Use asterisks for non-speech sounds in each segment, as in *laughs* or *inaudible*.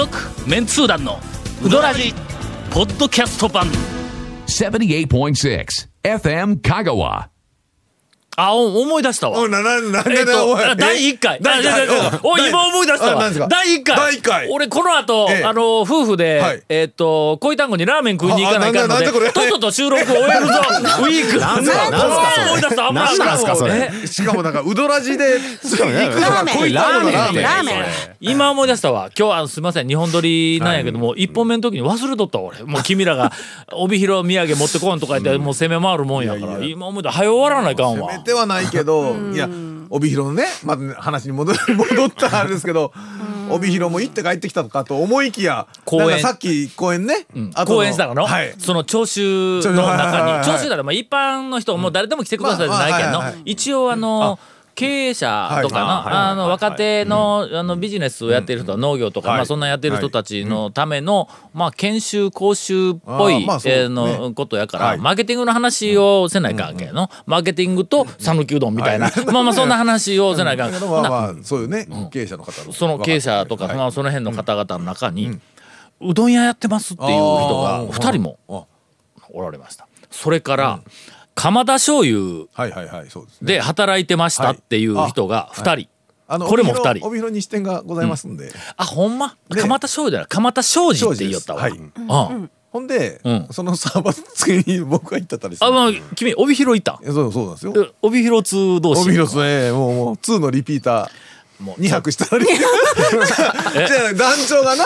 続メンツー団のウドラジポッドキャスト版78.6 FM Kagawa. あお思い出したわ。えっと第1回。第一回。おい今思い出したわ。第1回。第一回。俺この後、ええ。あの夫婦で、はい。えっと恋単語にラーメン食いに行かないかんのでとっとと収録を終えるぞ。ウィーク。なんすか？なんす思い出した危ないなんすか？それ。え？しかもなんかうどらじで行くのがラーメン。こういったのがラーメン。ラーメン今思い出したわ。今日はすいません。日本撮りなんやけども、一本目の時に忘れとった俺。もう君らが帯広土産持ってこんとか言って、もう攻め回るもんやから。今思い出早終わらないかんわてはないけどいや帯広のねまず話に戻る *laughs* 戻ったらあれですけど帯広も行って帰ってきたのかと思いきや公園。なんかさっき公園ね後公演したの、はい。その聴衆の中に。はいはい聴衆だらまあ一般の人もう誰でも来てくださいじゃないけんの、まあまあはいはい一応あの経営者とかの,、はい。あの若手の,、あのビジネスをやっている人、農業とか、はい。まあ、そんなやっている人たちのための、まあ、研修講習っぽい、えーのことやから、はい。マーケティングの話をせないかんけんの、マーケティングと讃岐うどんみたいな、*laughs* まあまあそんな話をせないかん、だけどまあまあそういうね経営者の方の。その経営者とか、はい。まあその辺の方々の中に、うどん屋やってますっていう人があー2人もあ。おられました。それから、鎌田醤油はいはいはいそうですね。で働いてましたっていう人が2人、あのこれも二人。帯広に支店がございますんで。あほんま？ね。鎌田醤油だよ鎌田庄司って言いよったわ、はい。うん。ほんでうん。そのサーバー付けに僕が行ったったりあまあ君帯広行ったそうそうなんですよ。え帯広通同士。帯広ねもうもう2のリピータもう。ー2泊したらリピーターじゃあ団長がな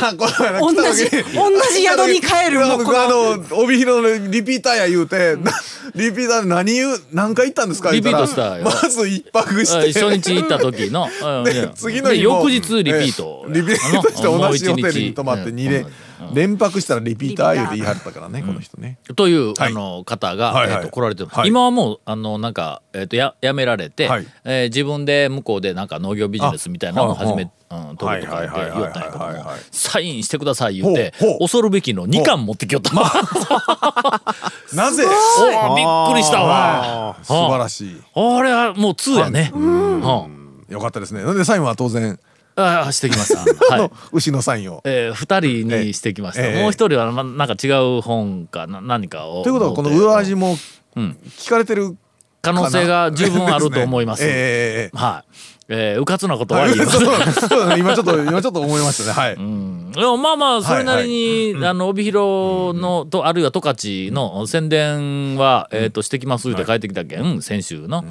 なこ同じ来た時。に同じ宿に帰る *laughs* もあの帯広のリピーターや言うてなリピーターで何言う何回行ったんですかリピートしたよ。まず一泊して。初日行った時の、*laughs* 次の翌日リピート、ええ。リピートして同じホテルに泊まって2連うん。連泊したらリピーター言うて言い張ったからねこの人ね。という、はい。あの方が、はいはい。えー、と来られてます、はい。今はもうあのなんか、えー、とややめられて、はい。えー自分で向こうでなんか農業ビジネスみたいなのを始め、うん、取るとか言ったんやけどもサインしてください言って恐るべきの2巻持ってきよった、*laughs* なぜ？おびっくりしたわ。素晴らしい。あれはもう2やね、うん。よかったですね。なんでサインは当然。あしてきました、*laughs* はい。牛のサインを。えー、2人にしてきました、ええ。もう一人は、ま、なんか違う本かな何かを。ということはこの持って。上味もうん。聞かれてる可能性が十分あると思います。*laughs* はい。えー、うかつなことはいは言います。*laughs* 今ちょっと今ちょっと思いましたね。はい。うん。でもまあまあそれなりに、あの帯広のとあるいは十勝の宣伝は、えっ、としてきますって帰ってきたけん、先週の、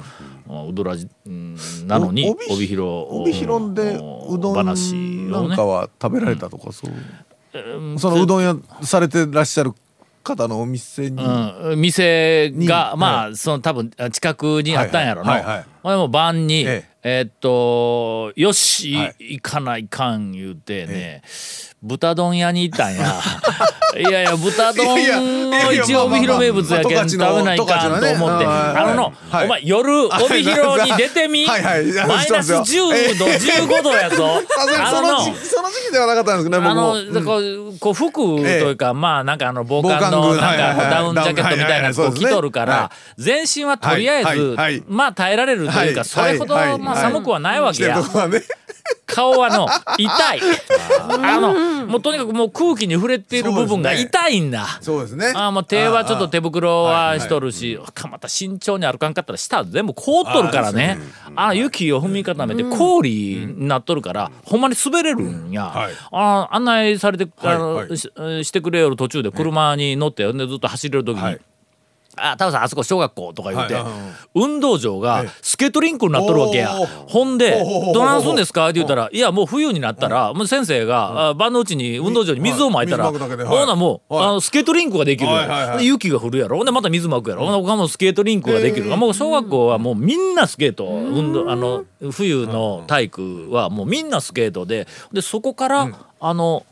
うどらじうんなのにお帯帯広帯広でうどん話なんかは食べられたとかそうそのうどん屋されてらっしゃる方のお店にうん、店がにまあその多分近くにあったんやろな、はいはいはいもう晩に、ええーっとよし、はい。行かないかん言うてね、豚丼屋に行ったんや。*laughs* いやいや豚丼を一応帯広名物やけん食べないかんと思って、あのの、はい。お前夜帯広に出てみ、マイナスそうですよ。10度15度やぞ。さすがにそのその時期ではなかったんですけどねあの、こうこう服というか、まあなんかあの防寒のなんかダウンジャケットみたいなのを着とるからは全身はとりあえはいずまあ耐えられるというかはいそれほどはいまあはい。寒くはないわけや顔はの痛い。あのもうとにかくもう空気に触れている部分が痛いんだ。そうですね。あーもう手はちょっと手袋はしとるし、かまた慎重に歩かんかったら下全部凍っとるからね。あの雪を踏み固めて氷になっとるから、ほんまに滑れるんや、はい。あー案内されて、あのはいはい。ししてくれよる途中で車に乗って、でずっと走れる時に。はいあタオさんあそこ小学校とか言って、運動場がスケートリンクになっとるわけや、ほんでほうほうほうほう「どないすんですか?」って言ったら「いやもう冬になったら、もう先生が、あ晩のうちに運動場に水をまいたら、ほなもう、はい。あのスケートリンクができる。雪が降るやろ。ほんでまた水まくやろ、ほん。で他もスケートリンクができる、もう小学校はもうみんなスケート運動あの冬の体育はもうみんなスケートででそこから、あの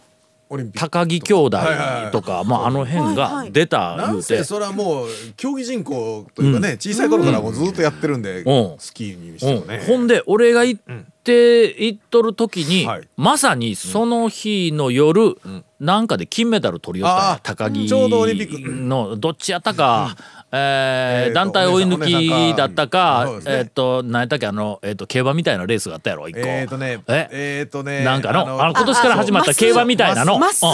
高木兄弟はいはいはい。とか、まあ、あの辺が出たな言うて、んせそれはもう競技人口というかね、小さい頃からもうずっとやってるんで、うん。スキーにしてもね、うん、ほんで俺が行って行っとる時に、はい。まさにその日の夜、なんかで金メダル取りよった高木ちょうどオリンピック。のどっちやったか、えー団体追い抜きだったかえっと何やったっけあの、えっと競馬みたいなレースがあったやろ一個。えーとねえ？えーとねなんかのあのあ今年から始まった競馬みたいなの。マスう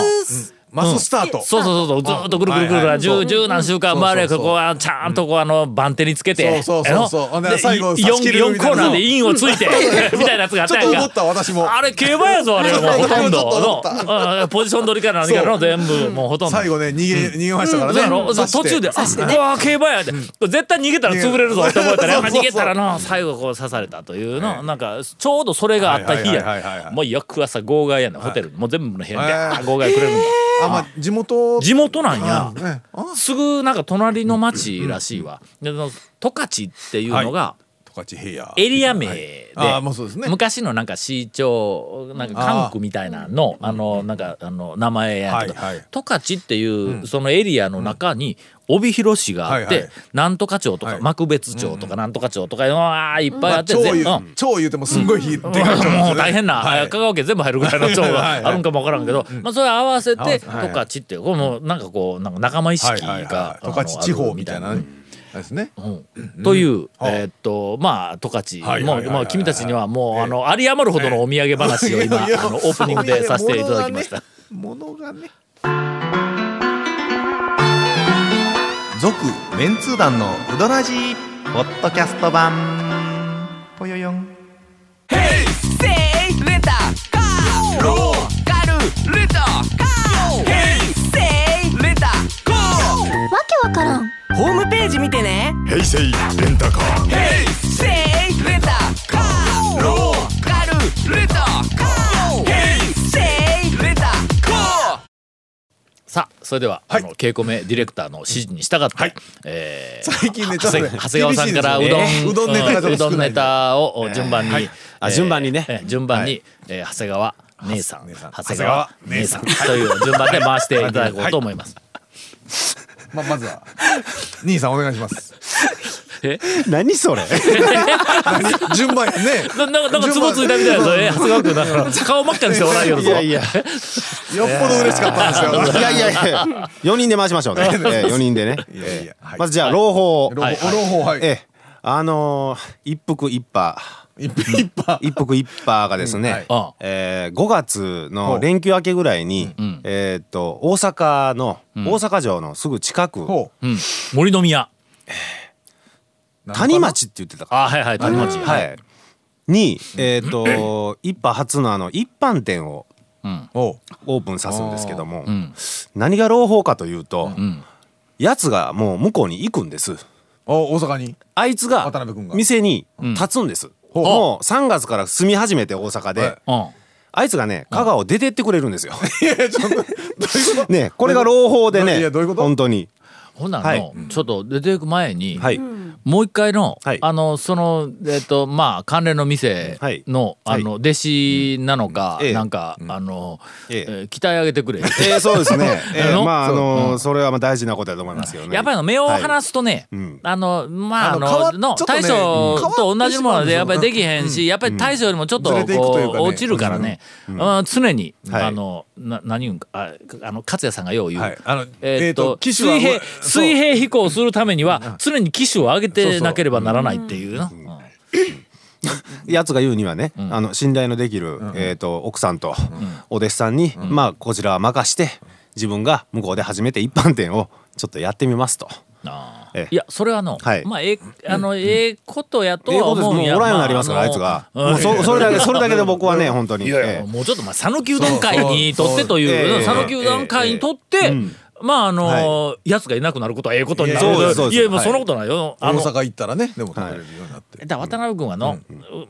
んマススタート。そうそうそうそう。ずーっとぐるぐるぐる十十何週間回れここはちゃんとこうあの番手につけてそうそうそうそうでで最後四四コーナーでインをついてみたいなやつがあったやんかちょっと思った私もあれ競馬やぞあれもうほとんどのうんポジション取りから何からの全部もうほとんど最後ね逃げ逃げましたからね途中で「あうわ競馬や」って絶対逃げたら潰れるぞって思ったら逃げたらの最後こう刺されたというのなんかちょうどそれがあった日やもう翌朝号外やねんホテルにもう全部の部屋にはいあー号外くれるんだあまあ地元？地元なんや。ねあ。すぐなんか隣の町らしいわ。でその十勝っていうのが十勝平野。エリア名でああもうそうですね。昔のなんか市長なんか管区みたいなのあのなんかあの名前やけどはいはい。十勝っていうそのエリアの中に帯広市があっはいはてい。なんとか町とかはい。幕別町とかなんとか町とかいっぱいまああって超言う全う言うてもすんごいね。もう大変な、はい。香川県全部入るぐらいの町はいがはい。あるんかもわからんけど、まあ、それ合わせて十勝っていうこれもなんかこうなんか仲間意識はいはいがはい。十勝地方みたいなですね。うん。という、はあえーっとまあ十勝。はいはいはいはい。もうもう君たちにはもうあの有り余るほどのお土産話を今あいやのオープニングでさせていただきました。*laughs* 物がね続メンツー団のウドラジーポッドキャスト版。ぽよよん。わけわからん。ホームページ見てね。平成レンタカーそれでは、はい。あの稽古目ディレクターの指示に従って、えー最近ねちょっとね長谷川さんからうどん、ねうどんネタがちょっと少ないうどんネタを順番に、はい。えーあ順番にね。えー順番に、はい。えー長谷川姉さん。姉さん。長谷川姉さん。という順番で回していただこうと思います。ままずは。兄さんお願いしますえ？何それ？何 *laughs* 順番やね。ななんかなんかツボついたみたいなえ？ー長谷川君だから顔真っ赤にしておらんよるぞ。いやいや *laughs* よっぽど嬉しかったんですよ。いやいやいや。4人で回しましょうね、*laughs* え4人でね。いやいやはい。まずじゃあ朗報、朗はい報朗報はい。ええ。あのー一服一派。一服一派。がですね、うんはい。えー5月の連休明けぐらいに、ん。えーっと大阪の、大阪城のすぐ近く。ほう。ん、森の宮。う谷町って言ってたかあはいはい谷町。ら、はい、にえーっと一派初のあの一般店をうん。オープンさすんですけども、うん。何が朗報かというと、ん。やつがもう向こうに行くんです。お大阪に？あいつが渡辺君が。店に立つんです、もう3月から住み始めて大阪で。あいつがね香川を出てってくれるんですよ、ねこれが朗報でいねやどういうこと？本当に。ほんならの、はい。ちょっと出ていく前に、はい、もう一回の、はい。あのそのえっ、とまあ関連の店はい。の、はい。あの弟子なのか、ええ。なんか、あの、ええ。えー鍛え上げてくれ。えー、そうですね、*laughs* えー、まああのそうそれはまあ大事なことだと思いますけどね。やっぱり目を離すとね、うん。あのまあああの変わの大将と同じものでやっぱりできへんし、うん。やっぱり大将よりもちょっとずれていくというかね。こう落ちるからね、うん。常に、はい。あのな何言うんかああの勝也さんがよう言う、はい。あのえーっと機種は水平水平飛行するためには常に機種を上げてなければならないっていう。な。うん。やつが言うにはね、あの信頼のできる、えー、と奥さんとお弟子さんに、まあこちらは任して自分が向こうで初めて一般店をちょっとやってみますと。いやそれはあの、はい。まあええあのええことやとええは思うんや。おらんようになりますから、まあいつが。もうそそれだけそれだけで僕はね本当に。もうちょっとまあ讃岐うどん会にとってという讃岐うどん会にとって、まああのやつがいなくなることはええことになる。いやもうそんなことないよ、あの大阪行ったらねでも食べれるようになって。だから渡辺君はの,、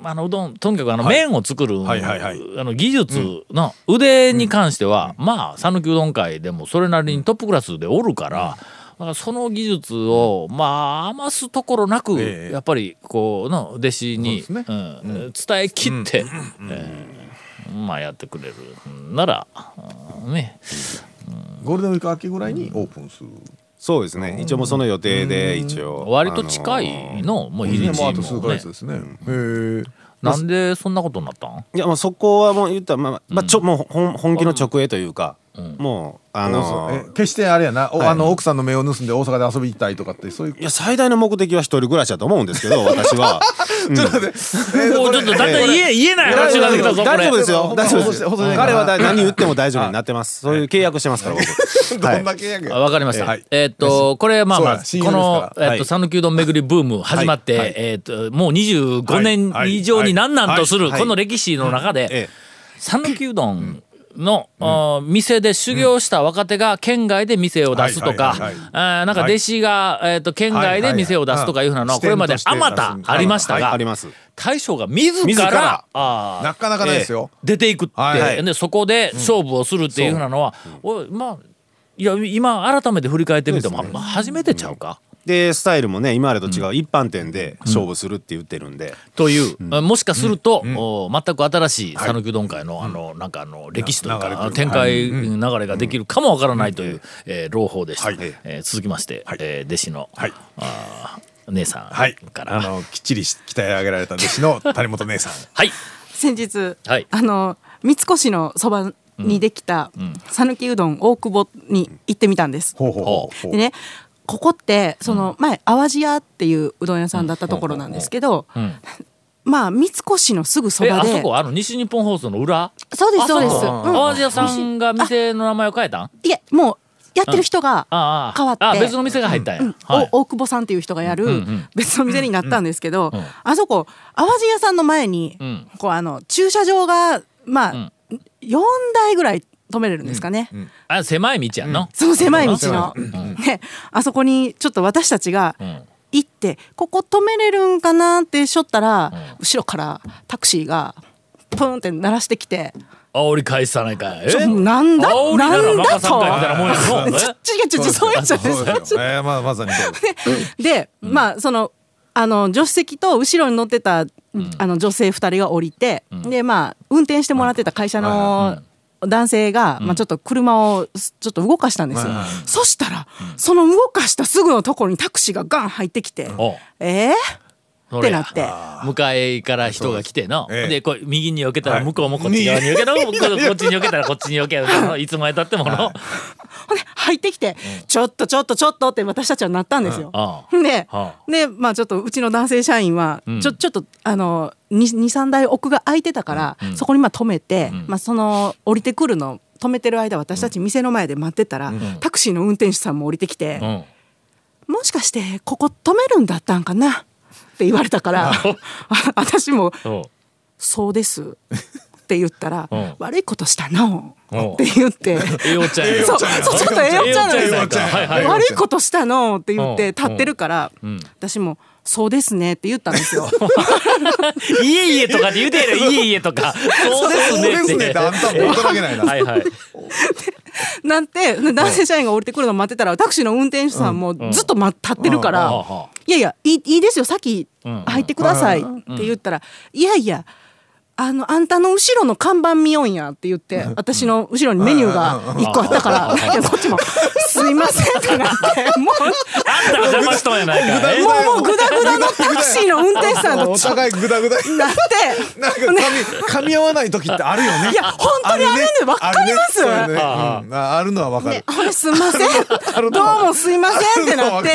あのうどんとにかくあの麺を作る、はいはいはい。あの技術の腕に関しては、まあ讃岐うどん会でもそれなりにトップクラスでおるから。その技術をまあ余すところなく、ええ。やっぱりこうの弟子に、そうん伝えきって、えーまあやってくれるならうんねゴールデンウィーク明けぐらいにオープンする。そうですね。一応もうその予定で一応。割と近いの、もう日にちねもうあと数ヶ月ですね。へえなんでそんなことになったん？いやもうそこはもう言ったらまあ、まあ、ちょもう本本気の直営というか、もうあのえ決してあれやな、おあの奥さんの目を盗んで大阪で遊びたいとかってそういう。いや最大の目的は一人暮らしだと思うんですけど *laughs* 私は。ちょっと待って、えーもうちょっとだんだん言え言えない話になってきたぞこれ。大丈夫ですよ。大丈夫です彼はだ何言っても大丈夫になってます。そういう契約してますから僕。*laughs* どんな契約わかりました。はい。えーっと、これ、まあまあ、このえーっと、讃岐うどん巡りブーム始まって、えーっと、もう25年はい以上になんなんとする、はい。この歴史の中で、え讃岐うどんの、あー店で修行した若手が県外で店を出すとかなんか弟子が、えーっと、県外で店を出すとかいうふうなのは、これまであまたありましたはいがあります、大将が自自ら。ら、あーなかなかないですよ、出ていくって、はい。でそこで勝負をするっていうふうなのは、まあいや今改めて振り返ってみても、まあ初めてちゃうか、でスタイルもね今までと違う一般店で勝負するって言ってるんで、という、もしかすると、お全く新しい讃岐うどん会の、あのなんかあの歴史というか、展開、流れができるかもわからないという、えー朗報でした、はい。えー続きまして、えー弟子の、はい。あー姉さはい。んから、あのきっちり鍛え上げられた弟子の *laughs* 谷本姉さん。はい。先日、はい。あの三越のそばにできた讃岐、うどん大久保に行ってみたんです。ほうほうほうほう。でねここってその前淡路屋っていううどん屋さんだったところなんですけど、ん。まあ三越のすぐそばで。そこあの西日本放送の裏？そうですそうです、淡路屋さんが店の名前を変えたん？いえもうやってる人がああ変わって、あ別の店が入ったんや、うん。大久保さんっていう人がやるん別の店になったんですけど、んあそこ淡路屋さんの前に、ん。こうあの駐車場がまあ、ん。4台ぐらい止めれるんですかね、あ狭い道やんの、その。狭い道の、ね、あそこにちょっと私たちがん。行ってここ止めれるんかなってしょったら、後ろからタクシーがプンって鳴らしてきて煽り返さないかい？なんだ？なんだ任さんかいみたいなもんやろ違う違う違うそうやっちゃうそうですよ、えー、まあまさにそうで *laughs* まあそのあの助手席と後ろに乗ってた、あの女性2人が降りて、でまあ運転してもらってた会社の男性が、まあ、ちょっと車をちょっと動かしたんですよ、そしたら、その動かしたすぐのところにタクシーがガン入ってきて、えー？それ。やってなって。向かいから人が来ての、ええでこう右に避けたはい。ら向こうもこっち側に避けたら、ここっちに避けたらこっちに避けるいつまでたってもの、ほんで入ってきて、ちょっとちょっとちょっとって私たちはなったんですよ。あではでまあちょっとうちの男性社員はちょ,、ちょっとあの23台奥が空いてたから、そこにまあ止めて、まあ、その降りてくるの止めてる間私たち店の前で待ってたら、タクシーの運転手さんも降りてきてう、ん。もしかしてここ止めるんだったんかなって言われたからあ *laughs* 私もおう「そうです」って言ったらうん「悪いことしたの」うん。って言って。*laughs* そうそうちょっとええおっちゃん悪いことしたのって言っうん。て立ってるから、ん。私も「そうですね」って言ったんですよ。*laughs* いえいえとかって言うてやろ *laughs* いえいえとか。そうですね。ってあんたも大人げないな。はいはい。なんて男性社員が降りてくるの待ってたらタクシーの運転手さんもずっと待立ってるかうんうん。うん。ら「いやいやいいいいですよ。先入ってください」って言ったら「いやいやあのあんたの後ろの看板見よんや」って言って私の後ろにメニューが1個あったからいやこっちも「すいません」ってなって *laughs* もうあんたが邪魔しとんやないかえもうもうグダグダのタクシーの運転手さんとお互いグダグダにとなって。なんか噛み噛み合わない時ってあるよね。いや本当にあるね。わかります。あるのはわかる。ね、あれすいません。どうもすいませんってなって。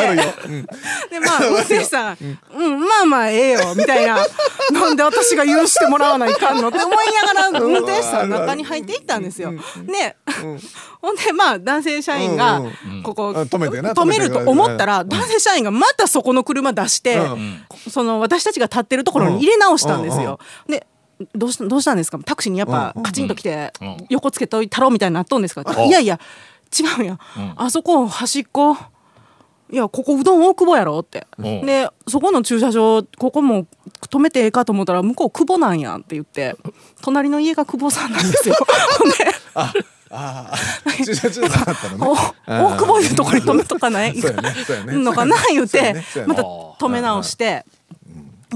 でまあ運転手さん「うんまあまあええよ」みたいな「*laughs* なんで私が許してもらわないかんの?」って思いながら運転手さん中に入っていったんですよ。ね、*laughs* ほんでまあ男性社員がここあ止めると思ったら男性社員がまたそこの車出してその私たちが立ってるところに入れ直したんですよ。でどうしたどうしたんですか？タクシーにやっぱカチンと来て横つけといたろうみたいになっとんですか？いやいや違うや。ん。あそこ端っこいやここうどん大久保やろって。うん。でそこの駐車場ここも止めてええかと思ったら向こう久保なんやんって言って隣の家が久保さんなんですよ。*laughs* ほんで駐車場なかったのおね大久保いうとこに止めとかない？ねね。のかな？言うてまた止め直して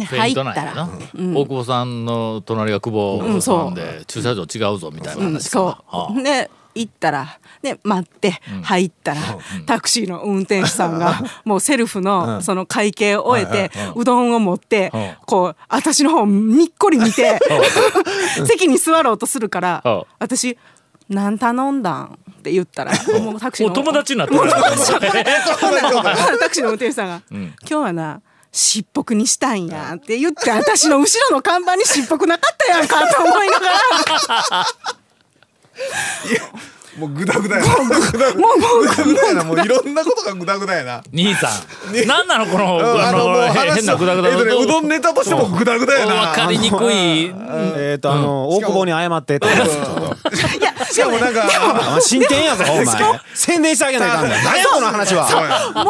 入っントなん大久保さんの隣が久保さんで駐車場違うぞみたいなうん、そはう。で行ったらで待って入ったら、タクシーの運転手さんが *laughs* もうセルフのその会計を終えて、うどんを持って、うん。こう私の方にっこり見て *laughs* 席に座ろうとするから、うん。私「何頼んだん?」って言ったらもうタクシーのお友達になってる *laughs* タクシーの運転手さんが「今日はなしっぽくにしたんや」って言って私の後ろの看板にしっぽくなかったやんかと思いながら *laughs* もうグダグダやな。グダグダやな。もういろんなことがグダグダやな。兄さん。何なのこのあの変なグダグダえっとねうどんネタとしてもグダグダやな。わかりにくい。えっとあの大久保に謝って *laughs* いやしかもなんか真剣やぞお前宣伝してあげないかんねん何やこの話は。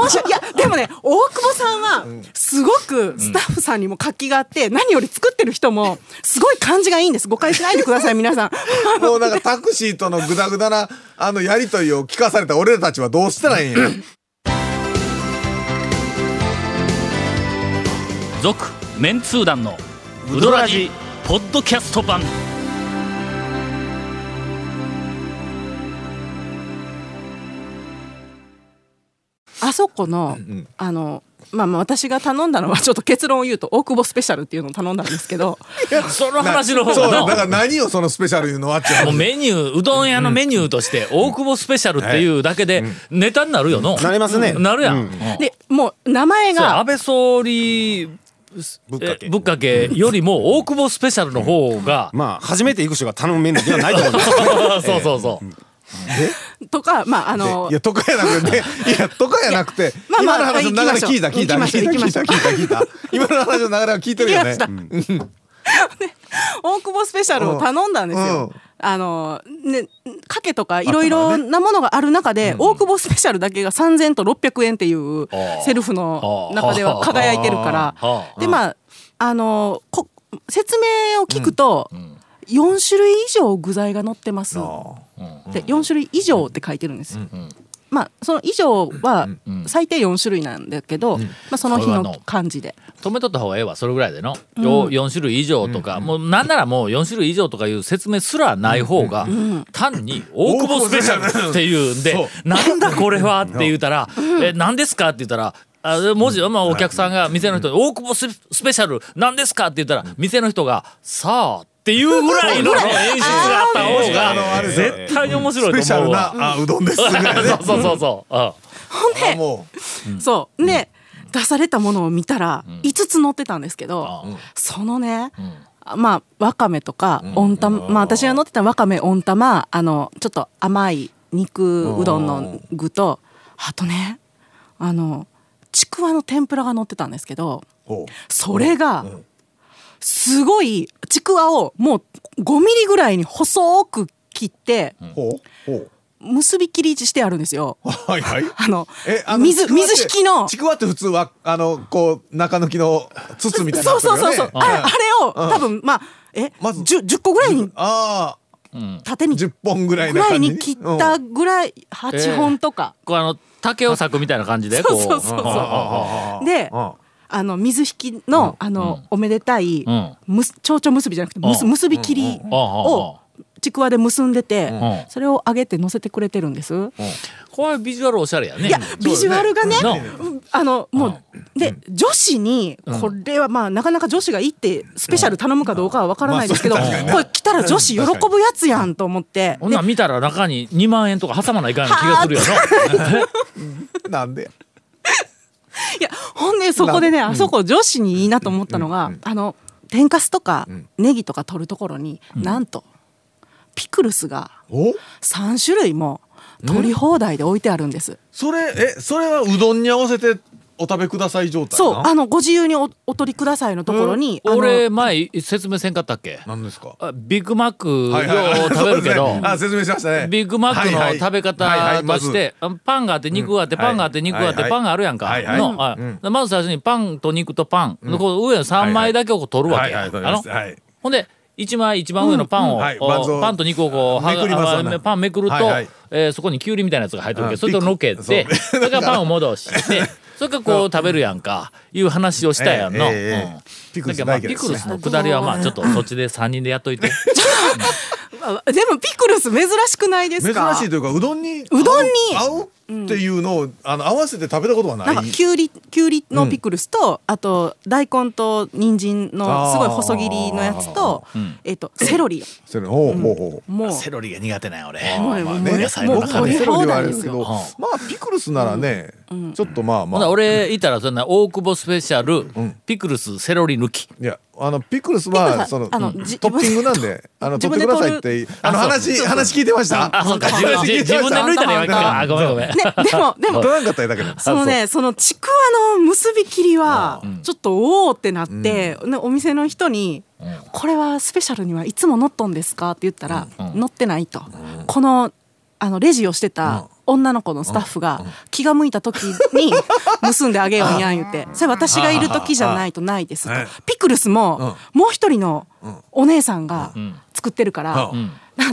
申し訳いやでもね大久保さんはすごくスタッフさんにも活気があって何より作ってる人もすごい感じがいいんです。誤解しないでください皆さん。*laughs* もうなんかタクシーとのグダグダなあのやりとりを聞かされた俺たちはどうしたらいいんや。続メンツー団のウドラジポッドキャスト版あそこの、あのまあまあ私が頼んだのはちょっと結論を言うと大久保スペシャルっていうのを頼んだんですけど。*laughs* その話の方そうだがから何をそのスペシャル言うのはっちゅうもうメニューうどん屋のメニューとして大久保スペシャルっていうだけでネタになるよの。なりますね。なるやん、うん。でもう名前が安倍総理ぶっかけ。えぶっかけよりも大久保スペシャルの方がまあ初めて行く人が頼むメニューではないと思うんです。*laughs* そうそうそう *laughs* とかまああのいやとかやなくてね *laughs* いやとかやなくてまあまあ今の話の流れ聞いた聞いた聞いた。聞いた聞いた今の話の流れは聞いてるよね。大久保スペシャルを頼んだんですよ。うん。あのねかけとかいろいろなものがある中で、大久保スペシャルだけが3,000と600円っていうセルフの中では輝いてるから。でまああのこ説明を聞くと、4種類以上具材が載ってます。で4種類以上って書いてるんですよ。まあその以上は最低4種類なんだけど、まあその日の感じで。止めとった方がええわそれぐらいでの、よ4種類以上とか、もうなんならもう4種類以上とかいう説明すらない方が、単に大久保スペシャルっていうんで、*laughs* なんだこれはって言うたら、え何ですかって言ったらあ文字、まあ、お客さんが店の人に「大久保ススペシャル何ですか?」って言ったら店の人が「さあ」っていうぐらいの演出があった方が絶対に面白いとスペシャル思うわ。なあうどんですねそうそうそうそう。うんあもそうで、出されたものを見たら5つ載ってたんですけど、うんそのね、まあわかめとか温玉、まあ私が載ってたわかめ温玉あのちょっと甘い肉うどんの具とあとねあのちくわの天ぷらが載ってたんですけどうほそれがすごいちくわをもう5ミリぐらいに細く切ってうほう。ほう。結び切りしてあるんですよ。はいはい。あのえあの水水引きの。ちくわって普通はあのこう中抜きの筒みたいなそうそうそうそう、あれあれをうん。多分まあえまず 10, 10個ぐらいにああ縦に。10本ぐらいぐらいな感じに切ったぐらい8本とか、こうあの竹を裂くみたいな感じでこう。そうそうそうそう。でうんあの水引きの、あの、おめでたい、ん。むす蝶々結びじゃなくてむすうん。結び切りをちくわで結んでて、ん。それを揚げて乗せてくれてるんです。これビジュアルおしゃれやね。いやビジュアルがねあのもうで女子にこれはまあなかなか女子が行ってスペシャル頼むかどうかはわからないですけどこれ来たら女子喜ぶやつやんと思って。ほんなん見たら中に2万円とか挟まないかんような気がするよな。*laughs* なんでいやほんでそこでねあそこ女子にいいなと思ったのがあの天かすとかネギとか取るところになんとピクルスがお？3種類も取り放題で置いてあるんです。それえそれはうどんに合わせてお食べください状態そうなあのご自由におお取りくださいのところに、あの俺前説明せんかったっけ？何ですかあビッグマックはいはいはいを食べるけど。そうですねあ説明しましたね。ビッグマックのはいはい。食べ方はいはいまず。としてあパンがあって肉があってうん。パンがあって肉があっはいはい。てパンがあるやんか。はいはい。のあうん。まず最初にパンと肉とパン。こう上の3枚だけを取るわけ。やはいはいそうあのですはい。ほんで一枚一番上のパンを、うん。はい。パンと肉をこうはめくりますパンめくると、はいはい。えーそこにきゅうりみたいなやつが入ってるけ。ど、うんそれとのけてそれからパンを戻して *laughs* それからこう食べるやんかいう話をしたやんの。ええええ。ええうん。ピクルスだけどまあピクルスのくだりはまあちょっとそっちで3人でやっといて。*laughs* あでもピクルス珍しくないです珍かしいというかうどんにうどんに。合う合う？っていうのを、あの合わせて食べたことはない。なんかきゅうりきゅうりのピクルスと、あと大根と人参のすごい細切りのやつと、えっ、とセロリ。それほうほうほう。もう。セロリが苦手なんよ俺。もうもうね。野菜の僕中で。もセロリはあれですけどまあピクルスならね、ちょっとまあまあ。俺いたらそんな大久保スペシャル、ピクルスセロリ抜き。いやあのピクルスはそのトッピングなんであの取ってくださいってあの話話聞いてました。あそうか。自分でてました。抜いたら今聞いたあごめんごめんねでも *laughs* でも。取らんかっただけでそのねそのちくわの結び切りはちょっとおおってなって、ねお店の人に「これはスペシャルにはいつも乗っとんですか?」って言ったら「乗ってない」と。このあのレジをしてた女の子のスタッフが気が向いた時に *laughs* 結んであげようんやん言ってそれ私がいる時じゃないとないですと。はいピクルスももう一人のお姉さんが作ってるから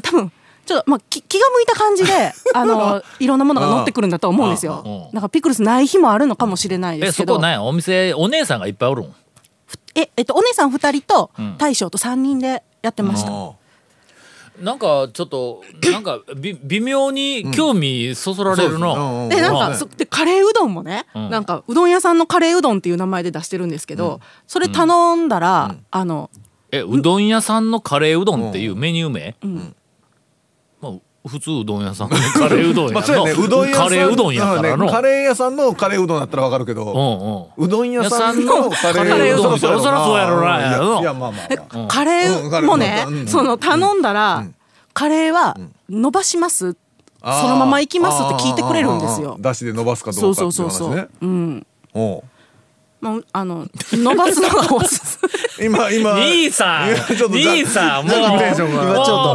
多分ちょっとまあき気が向いた感じで *laughs* あのいろんなものが乗ってくるんだと思うんですよ。うん。なんかピクルスない日もあるのかもしれないでえすけど。そこなんやお店お姉さんがいっぱいおるん？ええっとお姉さん二人とん。大将と三人でやってました。なんかちょっとなんか *coughs* び微妙に興味そそられるの、でなんうんかそでカレーうどんもね、ん。なんかうどん屋さんのカレーうどんっていう名前で出してるんですけど、それ頼んだら、あのえうどん屋さんのカレーうどんっていうメニュー名、まあ普通うどん屋さん。の *laughs* カレーうどんやまあそうやね。のうどん屋さんカレーうどんやからの、うんね。カレー屋さんのカレーうどんだったらわかるけど、うんうん。うどん屋さんのカレーうどんそらそうやろな。ややろいやまあまあうん。カレーーもね、うん。その頼んだら、カレーは伸ばします、そのまま行きますって聞いてくれるんですよ。あー。あーあー。だしで伸ばすかどそううかっていううそそうそう。話ねうん。おうまあ、あの伸ばすのがおすすめ。今今。兄さん。兄さんもう。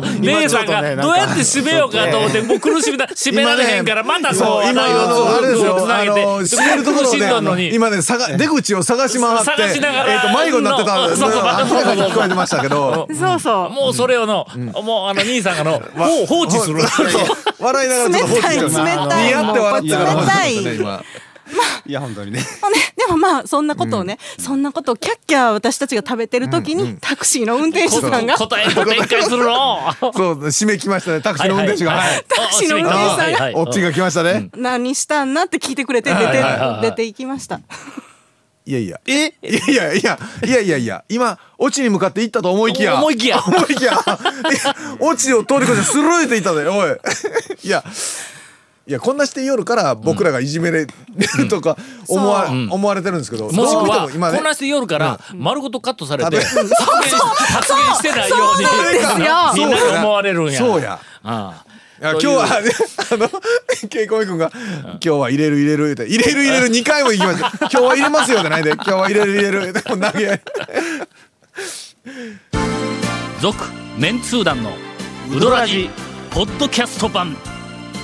っ姉さんがどうやって締めようかと思ってもう苦しみだ。締められへんからまたそう今あのあれですよ。あの閉めるところで今ね探出口を探し回って探しながらえっと迷子になってたんでそうそう明らかに聞こえてましたけど。そうそう。もうそれをの、もうあの兄さんがの、もう放置する。笑いながらちょっと放置してる冷たい冷たい *laughs* *laughs* いや本当にね。ま *laughs* あね、でもまあそんなことをね、そんなことをキャッキャ私たちが食べてる時に、タクシーの運転手さんが答えを展開するの。*laughs* そう締め来ましたね。タクシーの運転手がはいタクシーの運転手さんが。はいはい。オチが来ましたね。何したんなって聞いてくれて出て出て行きました。いやいや。え？いやいやいやいやいやいや。今オチに向かって行ったと思いきや。思いきや。思いきや。いやオチを通り越してスルーって言ったでおい。いやいやこんなして夜から僕らがいじめれるとか思わ,、思われてるんですけどもしくは、も今ね。こんなして夜から丸ごとカットされて、うん発言発言してないように、みんなが思われるんや。そうや。あいや今日はねあのケイコミ君が「今日は入れる入れる」って「入れる入れる」2回も言いました「今日は入れますよ」じゃないで「今日は入れる入れる」でも投げ。合いあ。続、メンツー団のウドラジ、ポッドキャスト版。